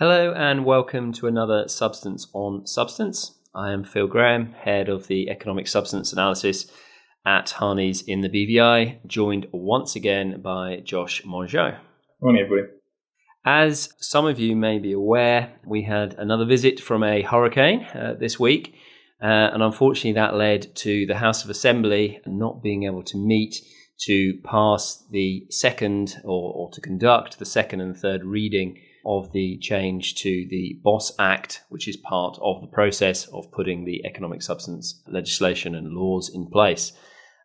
Hello and welcome to another Substance on Substance. I am Phil Graham, head of the economic substance analysis at Harneys in the BVI, joined once again by Josh Mongeau. Morning, everybody. As some of you may be aware, we had another visit from a hurricane uh, this week, uh, and unfortunately, that led to the House of Assembly not being able to meet to pass the second or, or to conduct the second and third reading of the change to the BOSS Act, which is part of the process of putting the economic substance legislation and laws in place.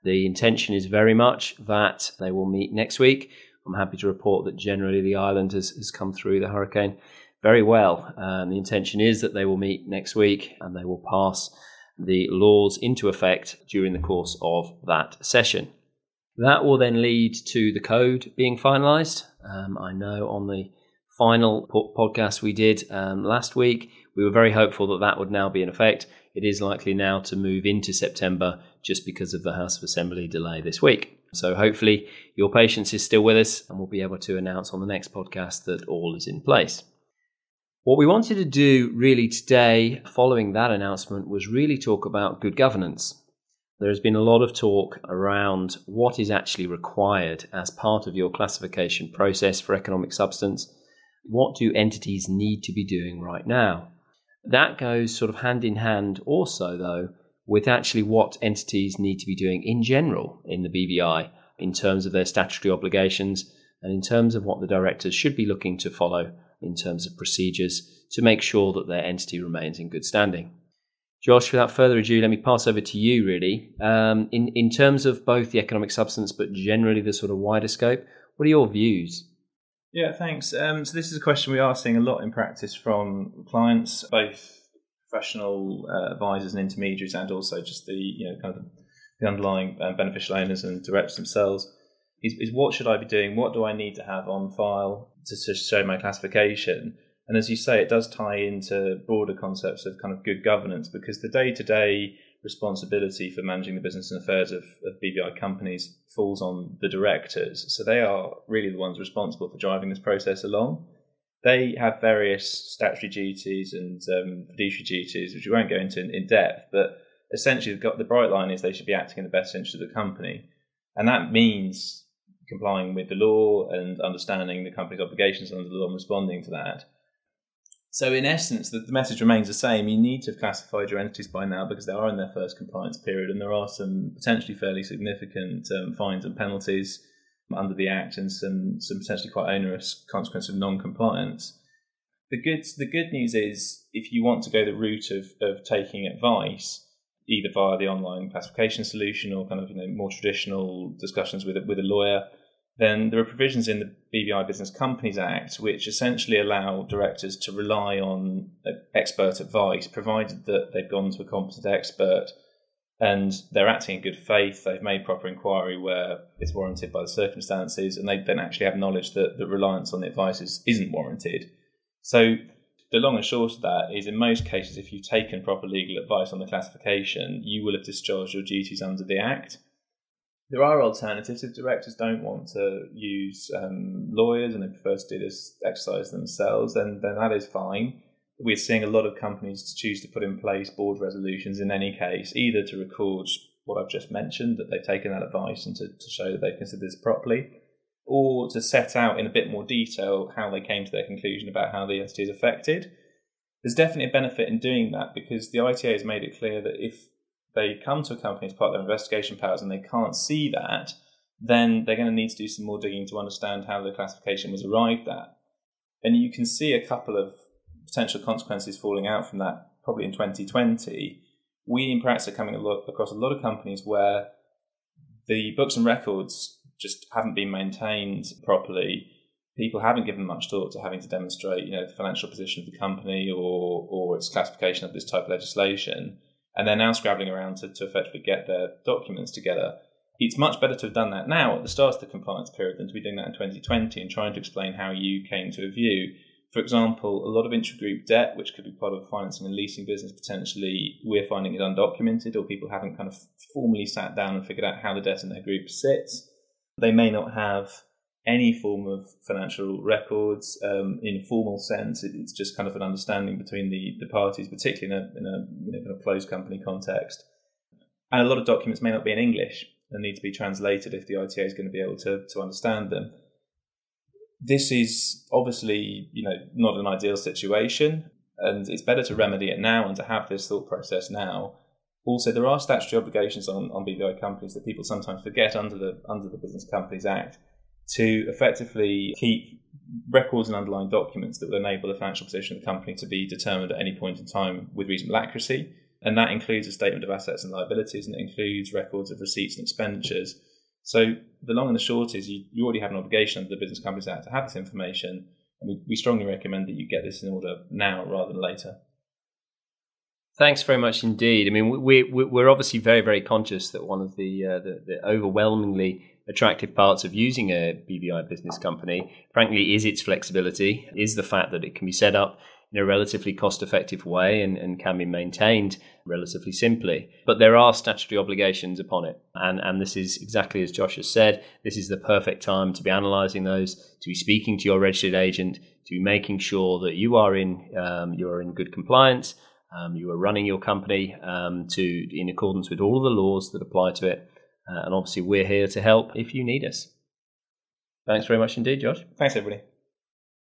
The intention is very much that they will meet next week. I'm happy to report that generally the island has, has come through the hurricane very well. Um, the intention is that they will meet next week and they will pass the laws into effect during the course of that session. That will then lead to the code being finalised. Um, I know on the final po- podcast we did um, last week. We were very hopeful that that would now be in effect. It is likely now to move into September just because of the House of Assembly delay this week. So hopefully your patience is still with us and we'll be able to announce on the next podcast that all is in place. What we wanted to do really today, following that announcement, was really talk about good governance. There has been a lot of talk around what is actually required as part of your classification process for economic substance what do entities need to be doing right now? That goes sort of hand in hand also, though, with actually what entities need to be doing in general in the BVI in terms of their statutory obligations and in terms of what the directors should be looking to follow in terms of procedures to make sure that their entity remains in good standing. Josh, without further ado, let me pass over to you really. Um, in, in terms of both the economic substance but generally the sort of wider scope, what are your views? Yeah, thanks. Um, so this is a question we are seeing a lot in practice from clients, both professional uh, advisors and intermediaries, and also just the you know kind of the underlying uh, beneficial owners and directors themselves. Is, is, what should I be doing? What do I need to have on file to, to show my classification? And as you say, it does tie into broader concepts of kind of good governance because the day to day responsibility for managing the business and affairs of, of companies falls on the directors. So they are really the ones responsible for driving this process along. They have various statutory duties and um, fiduciary duties, which we won't go into in, in depth, but essentially the bright line is they should be acting in the best interest of the company. And that means complying with the law and understanding the company's obligations under the law and responding to that. So, in essence, the, the, message remains the same. You need to have classified your entities by now because they are in their first compliance period, and there are some potentially fairly significant um, fines and penalties under the Act, and some some potentially quite onerous consequences of non-compliance. The good the good news is if you want to go the route of of taking advice, either via the online classification solution or kind of you know more traditional discussions with with a lawyer then there are provisions in the BVI Business Companies Act which essentially allow directors to rely on expert advice, provided that they've gone to a competent expert and they're acting in good faith, they've made proper inquiry where it's warranted by the circumstances, and they then actually have knowledge that the reliance on the advice is, isn't warranted. So the long and short of that is in most cases, if you've taken proper legal advice on the classification, you will have discharged your duties under the Act there are alternatives. If directors don't want to use um, lawyers and they prefer to do this exercise themselves then then that is fine. We're seeing a lot of companies choose to put in place board resolutions in any case either to record what I've just mentioned that they've taken that advice and to, to show that they've considered this properly or to set out in a bit more detail how they came to their conclusion about how the entity is affected. There's definitely a benefit in doing that because the ITA has made it clear that if they come to a company as part of their investigation powers and they can't see that, then they're going to need to do some more digging to understand how the classification was arrived at. And you can see a couple of potential consequences falling out from that probably in 2020. We in practice are coming across a lot of companies where the books and records just haven't been maintained properly. People haven't given much thought to having to demonstrate, you know, the financial position of the company or or its classification of this type of legislation and they're now scrabbling around to, to effectively get their documents together. It's much better to have done that now at the start of the compliance period than to be doing that in 2020 and trying to explain how you came to a view. For example, a lot of intragroup debt, which could be part of a financing and leasing business, potentially we're finding is undocumented, or people haven't kind of formally sat down and figured out how the debt in their group sits. They may not have any form of financial records um, in a formal sense. It, it's just kind of an understanding between the, the parties, particularly in a, in a you know, closed company context. And a lot of documents may not be in English and need to be translated if the ITA is going to be able to, to understand them. This is obviously, you know, not an ideal situation, and it's better to remedy it now and to have this thought process now. Also, there are statutory obligations on, on BVI companies that people sometimes forget under the under the Business Companies Act to effectively keep records and underlying documents that will enable the financial position of the company to be determined at any point in time with reasonable accuracy. And that includes a statement of assets and liabilities, and it includes records of receipts and expenditures. So the long and the short is you, you already have an obligation under the Business Companies Act to have this information, and we, we strongly recommend that you get this in order now rather than later. Thanks very much indeed. I mean, we, we, we're obviously very, very conscious that one of the, uh, the, the overwhelmingly attractive parts of using a BVI business company, frankly, is its flexibility, is the fact that it can be set up in a relatively cost effective way and, and can be maintained relatively simply. But there are statutory obligations upon it. And, and this is exactly as Josh has said this is the perfect time to be analysing those, to be speaking to your registered agent, to be making sure that you are in, um, you are in good compliance. Um, you are running your company um, to in accordance with all of the laws that apply to it, uh, and obviously we're here to help if you need us. Thanks very much indeed, Josh. Thanks, everybody.